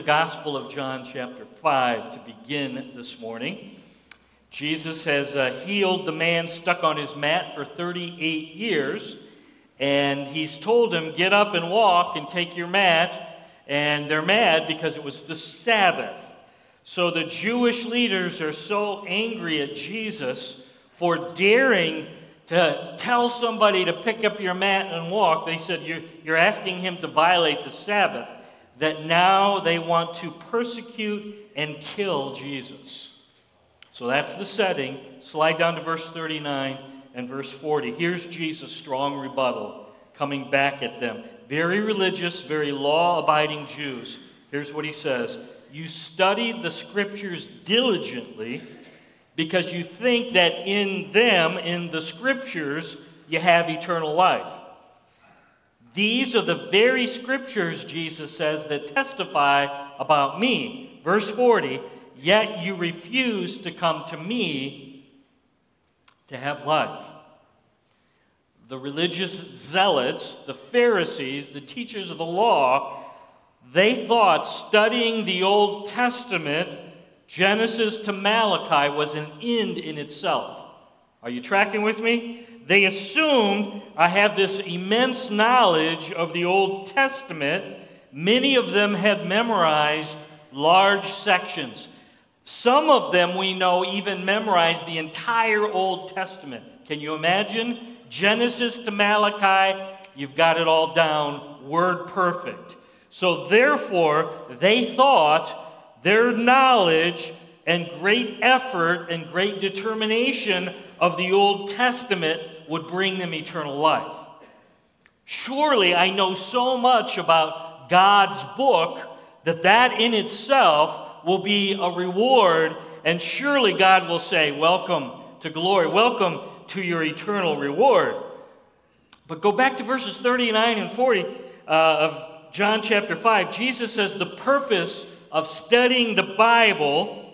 the Gospel of John, chapter 5, to begin this morning. Jesus has uh, healed the man stuck on his mat for 38 years, and he's told him, Get up and walk and take your mat. And they're mad because it was the Sabbath. So the Jewish leaders are so angry at Jesus for daring to tell somebody to pick up your mat and walk. They said, You're, you're asking him to violate the Sabbath that now they want to persecute and kill Jesus. So that's the setting. Slide down to verse 39 and verse 40. Here's Jesus' strong rebuttal coming back at them. Very religious, very law abiding Jews. Here's what he says You study the scriptures diligently because you think that in them, in the scriptures, you have eternal life. These are the very scriptures, Jesus says, that testify about me. Verse 40 Yet you refuse to come to me to have life. The religious zealots, the Pharisees, the teachers of the law, they thought studying the Old Testament, Genesis to Malachi, was an end in itself. Are you tracking with me? They assumed I have this immense knowledge of the Old Testament. Many of them had memorized large sections. Some of them, we know, even memorized the entire Old Testament. Can you imagine? Genesis to Malachi, you've got it all down, word perfect. So, therefore, they thought their knowledge and great effort and great determination of the Old Testament would bring them eternal life. Surely I know so much about God's book that that in itself will be a reward, and surely God will say, Welcome to glory, welcome to your eternal reward. But go back to verses 39 and 40 uh, of John chapter 5. Jesus says the purpose of studying the Bible,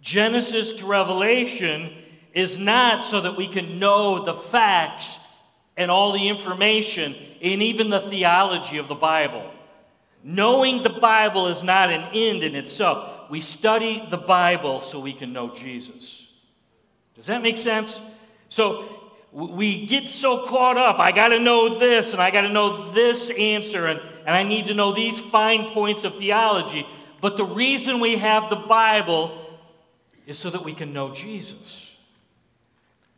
Genesis to Revelation, is not so that we can know the facts and all the information and even the theology of the Bible. Knowing the Bible is not an end in itself. We study the Bible so we can know Jesus. Does that make sense? So we get so caught up. I got to know this and I got to know this answer and, and I need to know these fine points of theology. But the reason we have the Bible is so that we can know Jesus.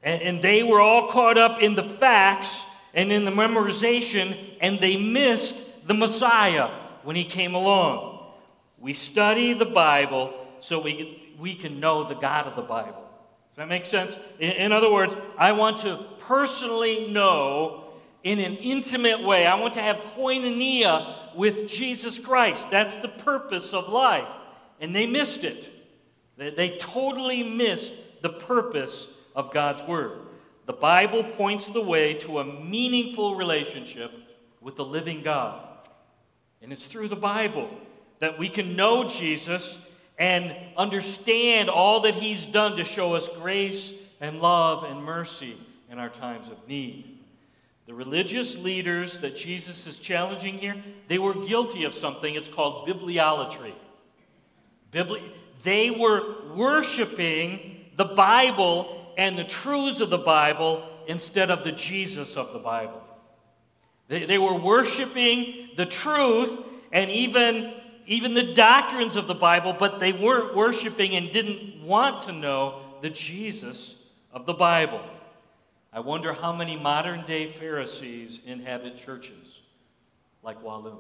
And, and they were all caught up in the facts and in the memorization, and they missed the Messiah when he came along. We study the Bible so we, we can know the God of the Bible. Does that make sense? In, in other words, I want to personally know in an intimate way. I want to have koinonia with Jesus Christ. That's the purpose of life. And they missed it. They, they totally missed the purpose of God's Word. The Bible points the way to a meaningful relationship with the living God. And it's through the Bible that we can know Jesus and understand all that He's done to show us grace and love and mercy in our times of need. The religious leaders that Jesus is challenging here, they were guilty of something. It's called bibliolatry. Bibli- they were worshiping the Bible and the truths of the Bible instead of the Jesus of the Bible. They, they were worshiping the truth and even, even the doctrines of the Bible, but they weren't worshiping and didn't want to know the Jesus of the Bible. I wonder how many modern day Pharisees inhabit churches like Walloon.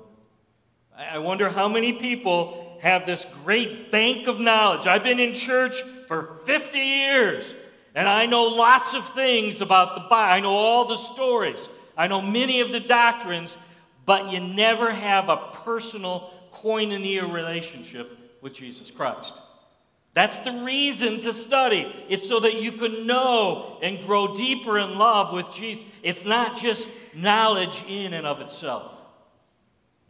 I wonder how many people have this great bank of knowledge. I've been in church for 50 years. And I know lots of things about the Bible. I know all the stories. I know many of the doctrines, but you never have a personal koinonia relationship with Jesus Christ. That's the reason to study. It's so that you can know and grow deeper in love with Jesus. It's not just knowledge in and of itself.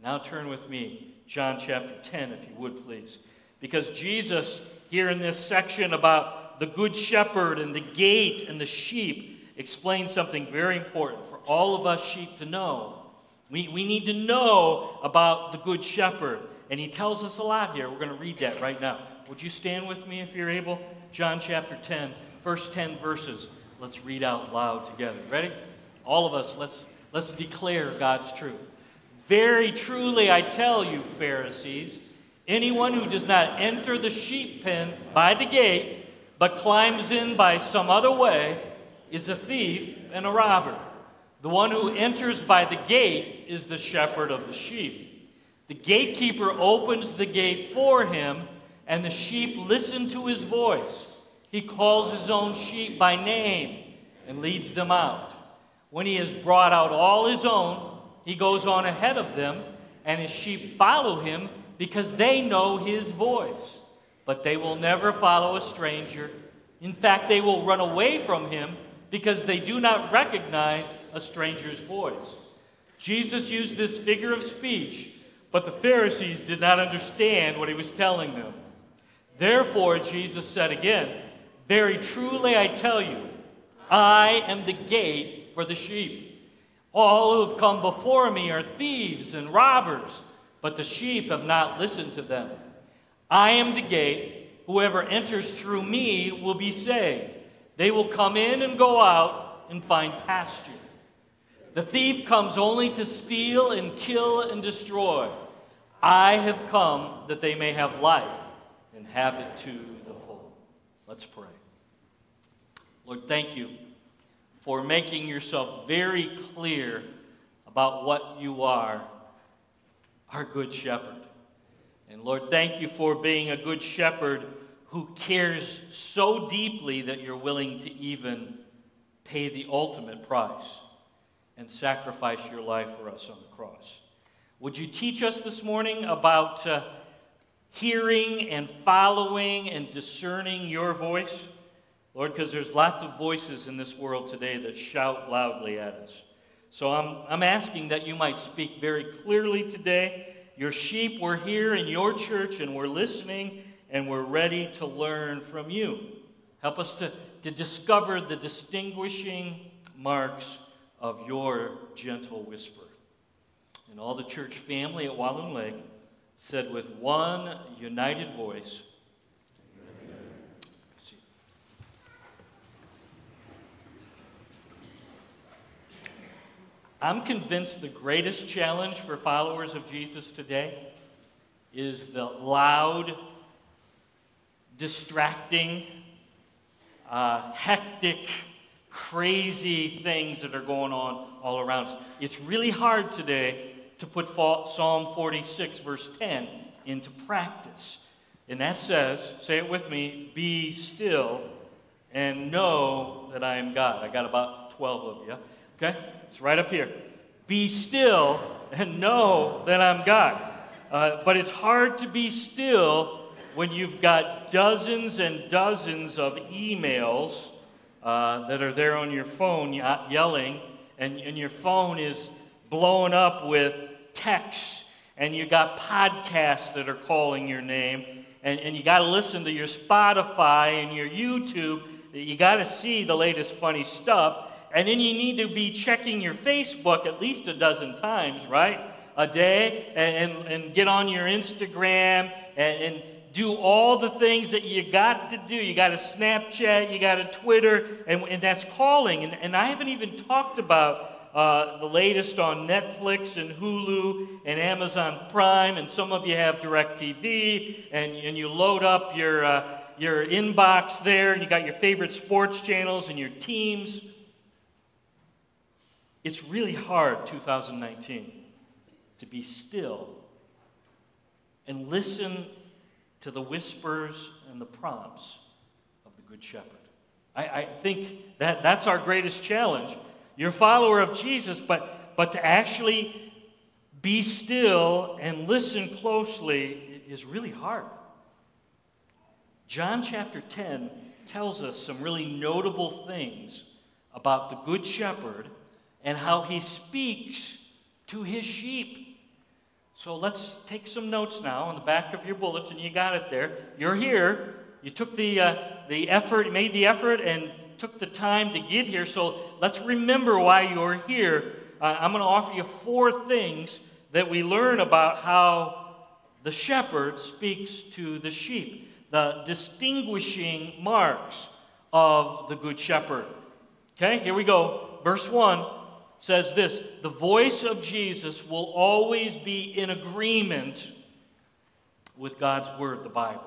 Now turn with me, John chapter 10, if you would please. Because Jesus, here in this section about the good shepherd and the gate and the sheep explain something very important for all of us sheep to know. We, we need to know about the good shepherd. and he tells us a lot here. We're going to read that right now. Would you stand with me if you're able? John chapter 10, first 10 verses. Let's read out loud together. Ready? All of us, let's, let's declare God's truth. Very truly, I tell you, Pharisees, anyone who does not enter the sheep pen by the gate, but climbs in by some other way, is a thief and a robber. The one who enters by the gate is the shepherd of the sheep. The gatekeeper opens the gate for him, and the sheep listen to his voice. He calls his own sheep by name and leads them out. When he has brought out all his own, he goes on ahead of them, and his sheep follow him because they know his voice. But they will never follow a stranger. In fact, they will run away from him because they do not recognize a stranger's voice. Jesus used this figure of speech, but the Pharisees did not understand what he was telling them. Therefore, Jesus said again, Very truly I tell you, I am the gate for the sheep. All who have come before me are thieves and robbers, but the sheep have not listened to them. I am the gate. Whoever enters through me will be saved. They will come in and go out and find pasture. The thief comes only to steal and kill and destroy. I have come that they may have life and have it to the full. Let's pray. Lord, thank you for making yourself very clear about what you are, our good shepherd. And Lord, thank you for being a good shepherd who cares so deeply that you're willing to even pay the ultimate price and sacrifice your life for us on the cross. Would you teach us this morning about uh, hearing and following and discerning your voice? Lord, because there's lots of voices in this world today that shout loudly at us. So I'm, I'm asking that you might speak very clearly today. Your sheep were here in your church and we're listening and we're ready to learn from you. Help us to, to discover the distinguishing marks of your gentle whisper. And all the church family at Walloon Lake said with one united voice, I'm convinced the greatest challenge for followers of Jesus today is the loud distracting, uh, hectic, crazy things that are going on all around us. It's really hard today to put Psalm 46, verse 10, into practice. And that says, say it with me, be still and know that I am God. I got about 12 of you. Okay? It's right up here. Be still and know that I'm God. Uh, but it's hard to be still when you've got dozens and dozens of emails uh, that are there on your phone yelling, and, and your phone is blowing up with texts, and you got podcasts that are calling your name, and, and you got to listen to your Spotify and your YouTube. You got to see the latest funny stuff. And then you need to be checking your Facebook at least a dozen times, right? A day, and, and, and get on your Instagram and, and do all the things that you got to do. You got to Snapchat, you got to Twitter, and, and that's calling. And, and I haven't even talked about uh, the latest on Netflix and Hulu and Amazon Prime, and some of you have DirecTV, and, and you load up your, uh, your inbox there, and you got your favorite sports channels and your teams. It's really hard, 2019, to be still and listen to the whispers and the prompts of the Good Shepherd. I, I think that that's our greatest challenge. You're a follower of Jesus, but, but to actually be still and listen closely is really hard. John chapter 10 tells us some really notable things about the Good Shepherd and how he speaks to his sheep. So let's take some notes now on the back of your bullets, and you got it there. You're here. You took the, uh, the effort, made the effort, and took the time to get here. So let's remember why you're here. Uh, I'm going to offer you four things that we learn about how The shepherd speaks to the sheep, the distinguishing marks of the good shepherd. Okay, here we go. Verse 1 says this The voice of Jesus will always be in agreement with God's word, the Bible.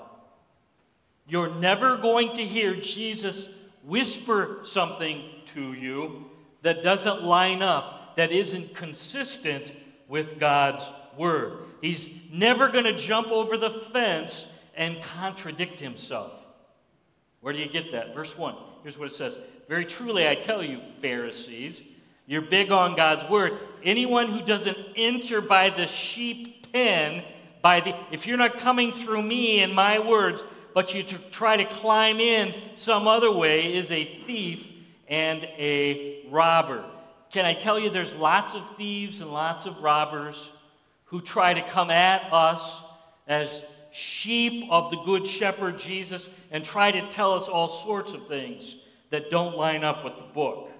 You're never going to hear Jesus whisper something to you that doesn't line up, that isn't consistent with God's word. He's never going to jump over the fence and contradict himself. Where do you get that? Verse 1. Here's what it says Very truly, I tell you, Pharisees, you're big on God's word. Anyone who doesn't enter by the sheep pen, by the if you're not coming through me and my words, but you try to climb in some other way, is a thief and a robber. Can I tell you there's lots of thieves and lots of robbers who try to come at us as sheep of the Good Shepherd Jesus and try to tell us all sorts of things that don't line up with the book.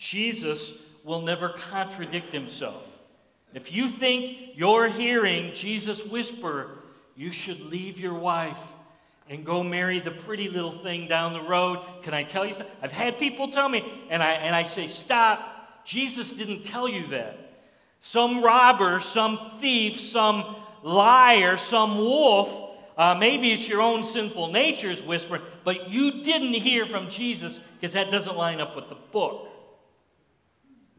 Jesus will never contradict himself. If you think you're hearing Jesus whisper, you should leave your wife and go marry the pretty little thing down the road. Can I tell you something? I've had people tell me, and I, and I say, Stop. Jesus didn't tell you that. Some robber, some thief, some liar, some wolf, uh, maybe it's your own sinful nature's whispering, but you didn't hear from Jesus because that doesn't line up with the book.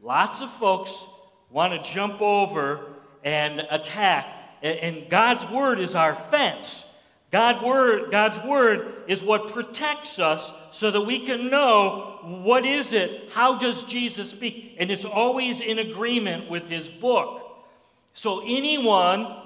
Lots of folks want to jump over and attack, and God's word is our fence. God word, God's word is what protects us so that we can know what is it, how does Jesus speak, and it's always in agreement with his book. So anyone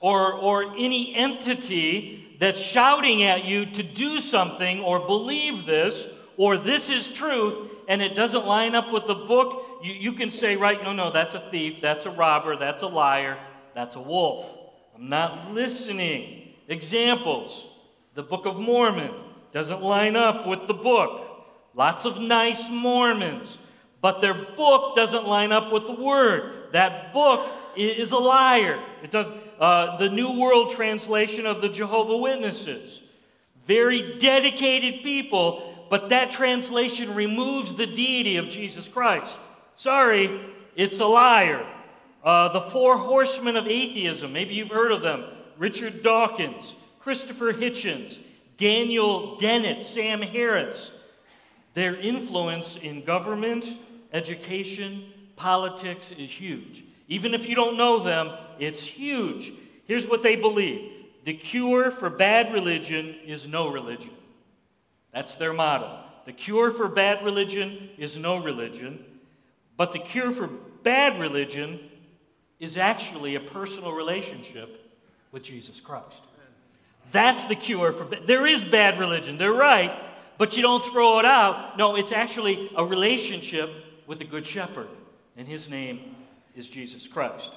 or, or any entity that's shouting at you to do something or believe this or this is truth and it doesn't line up with the book, you, you can say, right, no, no, that's a thief, that's a robber, that's a liar, that's a wolf. I'm not listening. Examples the Book of Mormon doesn't line up with the book. Lots of nice Mormons, but their book doesn't line up with the Word. That book is a liar. It does. Uh, the New World Translation of the Jehovah Witnesses, very dedicated people, but that translation removes the deity of Jesus Christ. Sorry, it's a liar. Uh, the Four Horsemen of Atheism, maybe you've heard of them. Richard Dawkins, Christopher Hitchens, Daniel Dennett, Sam Harris. Their influence in government, education, politics is huge. Even if you don't know them, it's huge. Here's what they believe the cure for bad religion is no religion. That's their motto. The cure for bad religion is no religion, but the cure for bad religion is actually a personal relationship with Jesus Christ. That's the cure for there is bad religion. They're right, but you don't throw it out. No, it's actually a relationship with the good shepherd, and his name is Jesus Christ.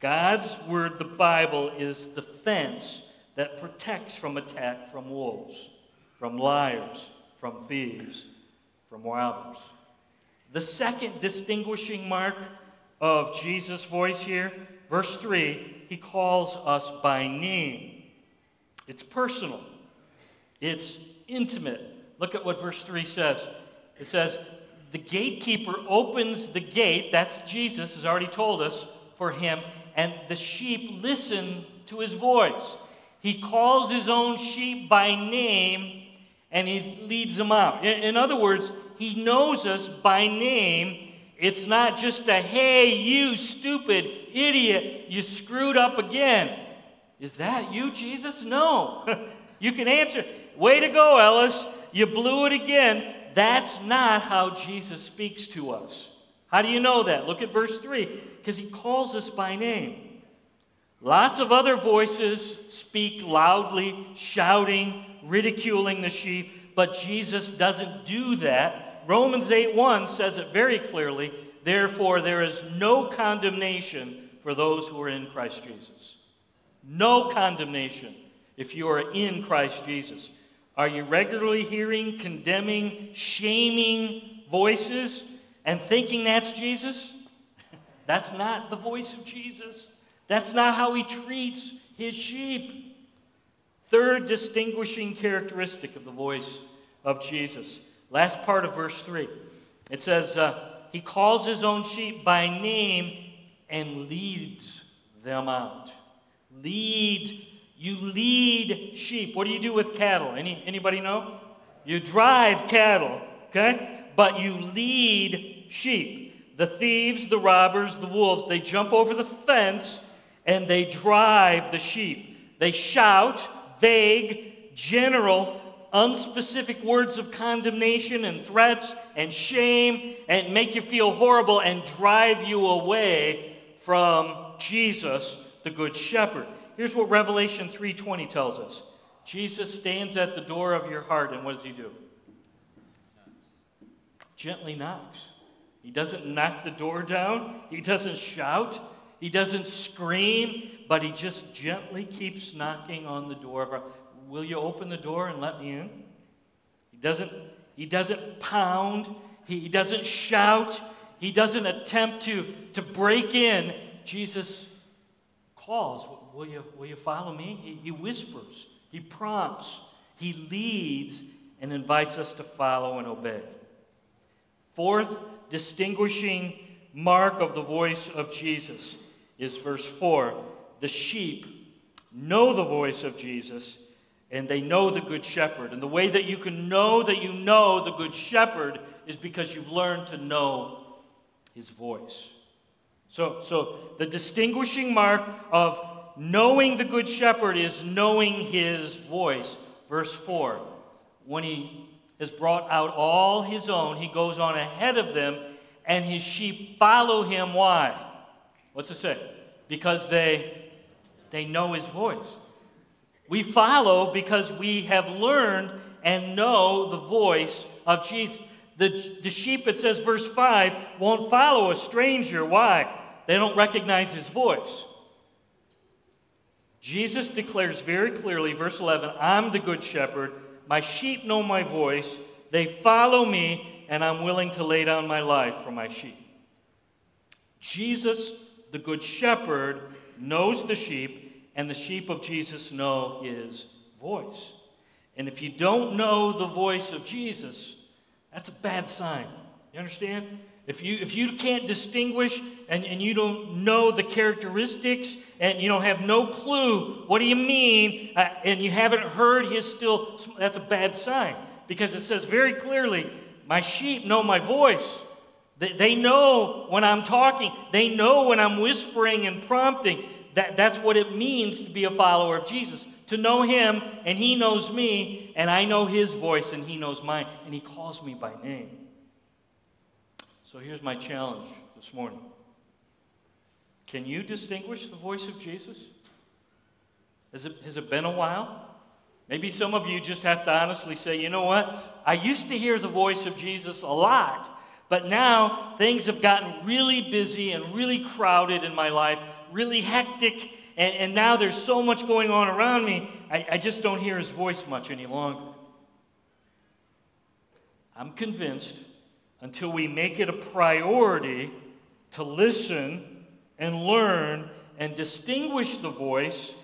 God's word, the Bible, is the fence that protects from attack from wolves, from liars, from thieves, from robbers. The second distinguishing mark of Jesus' voice here, verse 3, he calls us by name. It's personal, it's intimate. Look at what verse 3 says. It says, The gatekeeper opens the gate, that's Jesus, has already told us, for him, and the sheep listen to his voice. He calls his own sheep by name and he leads them out. In, other words, he knows us by name it's not just a, hey, you stupid idiot, you screwed up again. Is that you, Jesus? No. you can answer, way to go, Ellis. You blew it again. That's not how Jesus speaks to us. How do you know that? Look at verse 3 because he calls us by name. Lots of other voices speak loudly, shouting, ridiculing the sheep, but Jesus doesn't do that Romans 8 1 says it very clearly. Therefore, there is no condemnation for those who are in Christ Jesus. No condemnation if you are in Christ Jesus. Are you regularly hearing condemning, shaming voices and thinking that's Jesus? that's not the voice of Jesus. That's not how he treats his sheep. Third distinguishing characteristic of the voice of Jesus. Last part of verse 3. It says, uh, He calls his own sheep by name and leads them out. Leads. You lead sheep. What do you do with cattle? Any, anybody know? You drive cattle, okay? But you lead sheep. The thieves, the robbers, the wolves, they jump over the fence and they drive the sheep. They shout vague, general, unspecific words of condemnation and threats and shame and make you feel horrible and drive you away from Jesus, the good shepherd. Here's what Revelation 3:20 tells us. Jesus stands at the door of your heart and what does he do? Gently knocks. He doesn't knock the door down. He doesn't shout. He doesn't scream, but he just gently keeps knocking on the door of our Will you open the door and let me in? He doesn't, he doesn't pound, he, he doesn't shout, he doesn't attempt to, to break in. Jesus calls, Will you, will you follow me? He, he whispers, he prompts, he leads, and invites us to follow and obey. Fourth distinguishing mark of the voice of Jesus is verse 4 the sheep know the voice of Jesus and they know the Good Shepherd. And the way that you can know that you know the Good Shepherd is because you've learned to know his voice. So, so the distinguishing mark of knowing the Good Shepherd is knowing his voice. Verse 4 When he has brought out all his own, he goes on ahead of them, and his sheep follow him. Why? What's it say? Because they, they know his voice. We follow because we have learned and know the voice of Jesus. The, the sheep, it says, verse 5, won't follow a stranger. Why? They don't recognize his voice. Jesus declares very clearly, verse 11, I'm the good shepherd. My sheep know my voice. They follow me, and I'm willing to lay down my life for my sheep. Jesus, the good shepherd, knows the sheep and the sheep of Jesus know his voice. And if you don't know the voice of Jesus, that's a bad sign. You understand? If you, if you can't distinguish and, and you don't know the characteristics and you don't have no clue, what do you mean? Uh, and you haven't heard his still, that's a bad sign. Because it says very clearly, my sheep know my voice. They, they know when I'm talking, they know when I'm whispering and prompting. That, that's what it means to be a follower of Jesus. To know Him, and He knows me, and I know His voice, and He knows mine, and He calls me by name. So here's my challenge this morning Can you distinguish the voice of Jesus? Has it, has it been a while? Maybe some of you just have to honestly say, you know what? I used to hear the voice of Jesus a lot, but now things have gotten really busy and really crowded in my life really hectic, and, and now there's so much going on around me, I, I just don't hear his voice much any longer. I'm convinced until we make it a priority to listen and learn and distinguish the voice,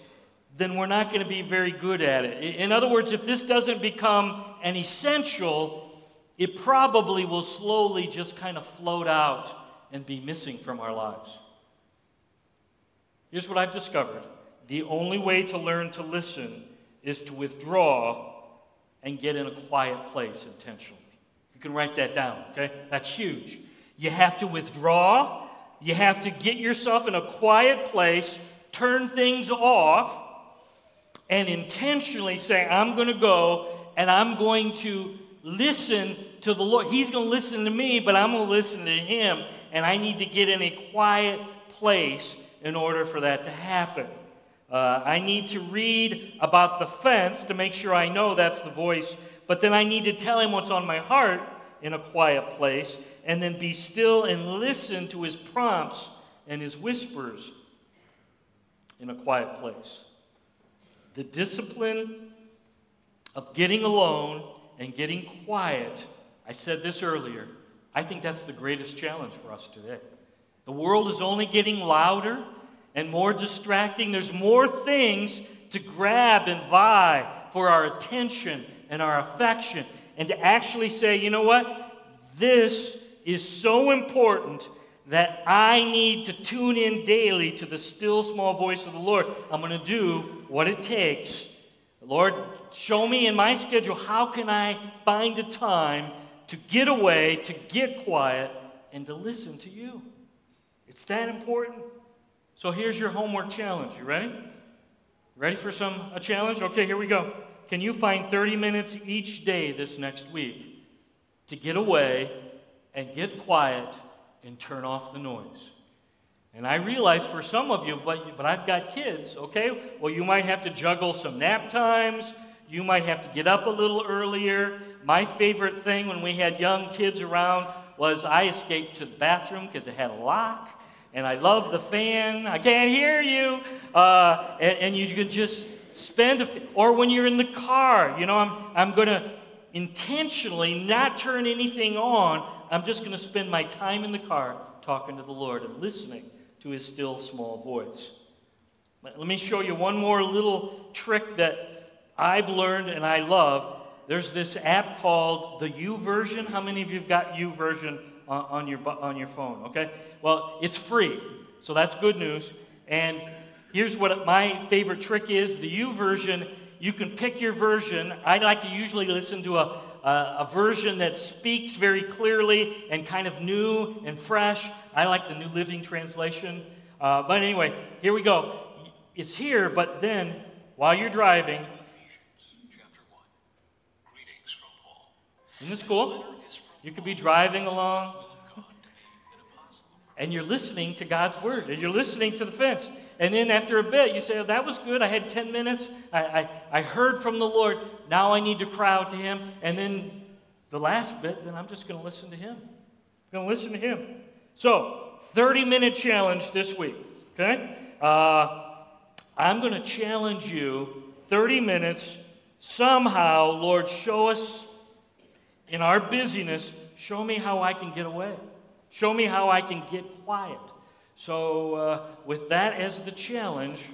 then we're not going to be very good at it. In other words, if this doesn't become an essential, it probably will slowly just kind of float out and be missing from our lives. Here's what I've discovered the only way to learn to listen is to withdraw and get in a quiet place intentionally. You can write that down, okay? That's huge. You have to withdraw, you have to get yourself in a quiet place, turn things off, and intentionally say, I'm going to go and I'm going to listen to the Lord. He's going to listen to me, but I'm going to listen to Him. And I need to get in a quiet place in order for that to happen. Uh, I need to read about the fence to make sure I know that's the voice, but then I need to tell him what's on my heart in a quiet place, and then be still and listen to his prompts and his whispers in a quiet place. The discipline of getting alone and getting quiet, I said this earlier, I think that's the greatest challenge for us today. The world is only getting louder and more distracting. There's more things to grab and vie for our attention and our affection. And to actually say, you know what? This is so important that I need to tune in daily to the still small voice of the Lord. I'm going to do what it takes. Lord, show me in my schedule how can I find a time to get away, to get quiet, and to listen to you. It's that important. So here's your homework challenge. You ready? Ready for some a challenge? Okay, here we go. Can you find 30 minutes each day this next week to get away and get quiet and turn off the noise? And I realize for some of you, but, but I've got kids, okay? Well, you might have to juggle some nap times. You might have to get up a little earlier. My favorite thing when we had young kids around was I escaped to the bathroom because it had a lock. And I love the fan. I can't hear you. Uh, and, and, you could just spend, a, or when you're in the car, you know, I'm, I'm going to intentionally not turn anything on. I'm just going to spend my time in the car talking to the Lord and listening to his still small voice. Let me show you one more little trick that I've learned and I love. There's this app called the YouVersion. How many of you have got YouVersion on, on, your, on your phone? Okay? Well, it's free, so that's good news. And here's what my favorite trick is the YouVersion, you can pick your version. I like to usually listen to a, a, a version that speaks very clearly and kind of new and fresh. I like the New Living Translation. Uh, but anyway, here we go. It's here, but then while you're driving, Isn't school. You could be driving along and you're listening to God's word and you're listening to the fence. And then after a bit, you say, oh, That was good. I had 10 minutes. I, I, I heard from the Lord. Now I need to cry out to Him. And then the last bit, then I'm just going to listen to Him. I'm going to listen to Him. So, 30 minute challenge this week. Okay? Uh, I'm going to challenge you 30 minutes. Somehow, Lord, show us in our busyness, show me how I can get away. Show me how I can get quiet. So, uh, with that as the challenge,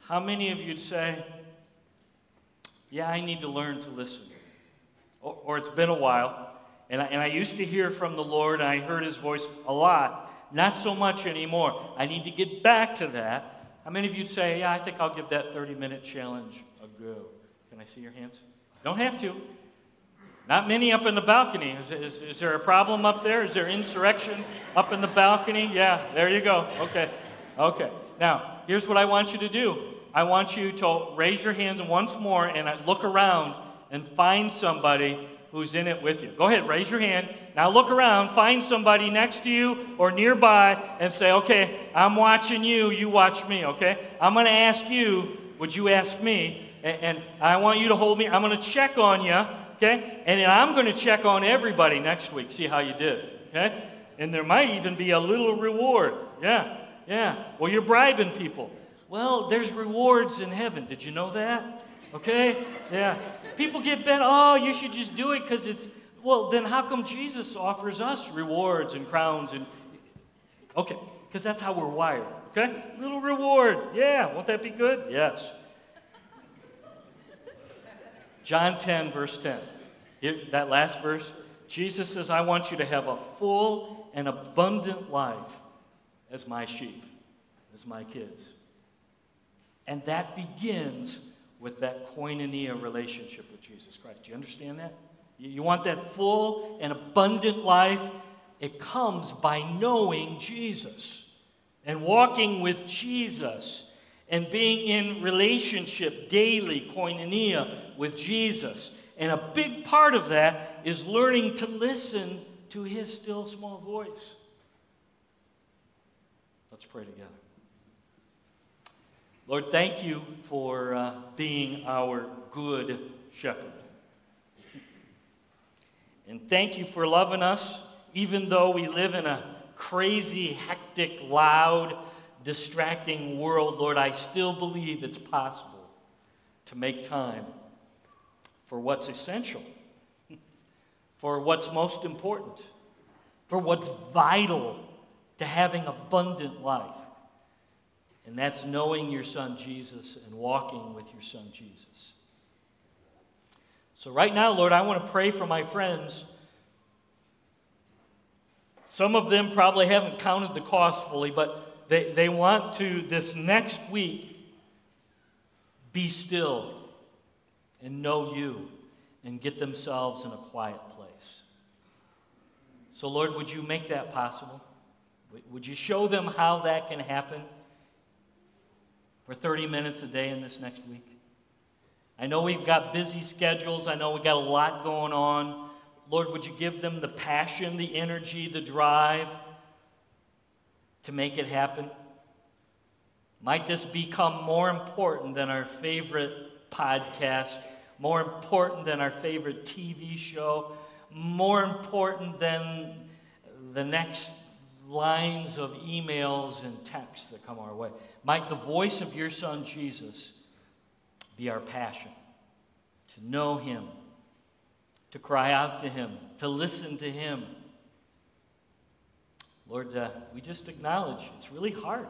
how many of you'd say, Yeah, I need to learn to listen? Or, or it's been a while, and I, and I used to hear from the Lord, and I heard his voice a lot. Not so much anymore. I need to get back to that. How many of you'd say, Yeah, I think I'll give that 30 minute challenge a go? Can I see your hands? Don't have to. Not many up in the balcony. Is, is, is, there a problem up there? Is there insurrection up in the balcony? Yeah, there you go. Okay. Okay. Now, here's what I want you to do I want you to raise your hands once more and look around and find somebody who's in it with you. Go ahead, raise your hand. Now look around, find somebody next to you or nearby and say, okay, I'm watching you, you watch me, okay? I'm going to ask you, would you ask me? And, and I want you to hold me. I'm going to check on you okay? And then I'm going to check on everybody next week, see how you did, okay? And there might even be a little reward. Yeah, yeah. Well, you're bribing people. Well, there's rewards in heaven. Did you know that? Okay? Yeah. People get bent, oh, you should just do it because it's, well, then how come Jesus offers us rewards and crowns and, okay, because that's how we're wired, okay? Little reward. Yeah, won't that be good? Yes. John 10, verse 10. that last verse, Jesus says, I want you to have a full and abundant life as my sheep, as my kids. And that begins with that koinonia relationship with Jesus Christ. Do you understand that? You want that full and abundant life? It comes by knowing Jesus and walking with Jesus and being in relationship daily, koinonia, with Jesus. And a big part of that is learning to listen to his still small voice. Let's pray together. Lord, thank you for uh, being our good shepherd. And thank you for loving us, even though we live in a crazy, hectic, loud, distracting world. Lord, I still believe it's possible to make time for what's essential, for what's most important, for what's vital to having abundant life. And that's knowing your son Jesus and walking with your son Jesus. So, right now, Lord, I want to pray for my friends. Some of them probably haven't counted the cost fully, but they, they want to, this next week, be still and know you and get themselves in a quiet place. So, Lord, would you make that possible? Would you show them how that can happen for 30 minutes a day in this next week? I know we've got busy schedules. I know we've got a lot going on. Lord, would you give them the passion, the energy, the drive to make it happen? Might this become more important than our favorite podcast, more important than our favorite TV show, more important than the next lines of emails and texts that come our way? Might the voice of your Son Jesus be our passion to know Him, to cry out to Him, to listen to Him? Lord, uh, we just acknowledge it's really hard.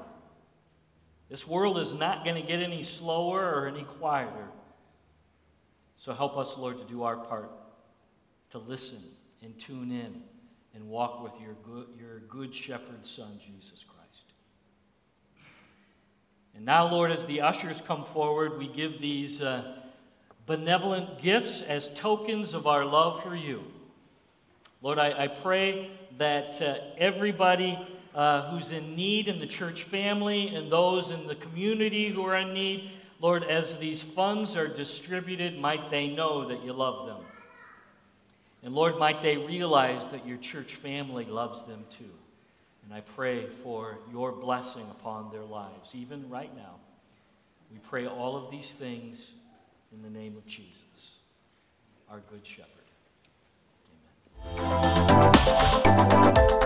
This world is not going to get any slower or any quieter. So help us, Lord, to do our part, to listen and tune in and walk with your good, your good shepherd son, Jesus Christ. And now, Lord, as the ushers come forward, we give these uh, benevolent gifts as tokens of our love for you. Lord, I, I pray that uh, everybody uh, who's in need in the church family and those in the community who are in need, Lord, as these funds are distributed, might they know that you love them. And Lord, might they realize that your church family loves them too. And I pray for your blessing upon their lives, even right now. We pray all of these things in the name of Jesus, our Good Shepherd. Amen.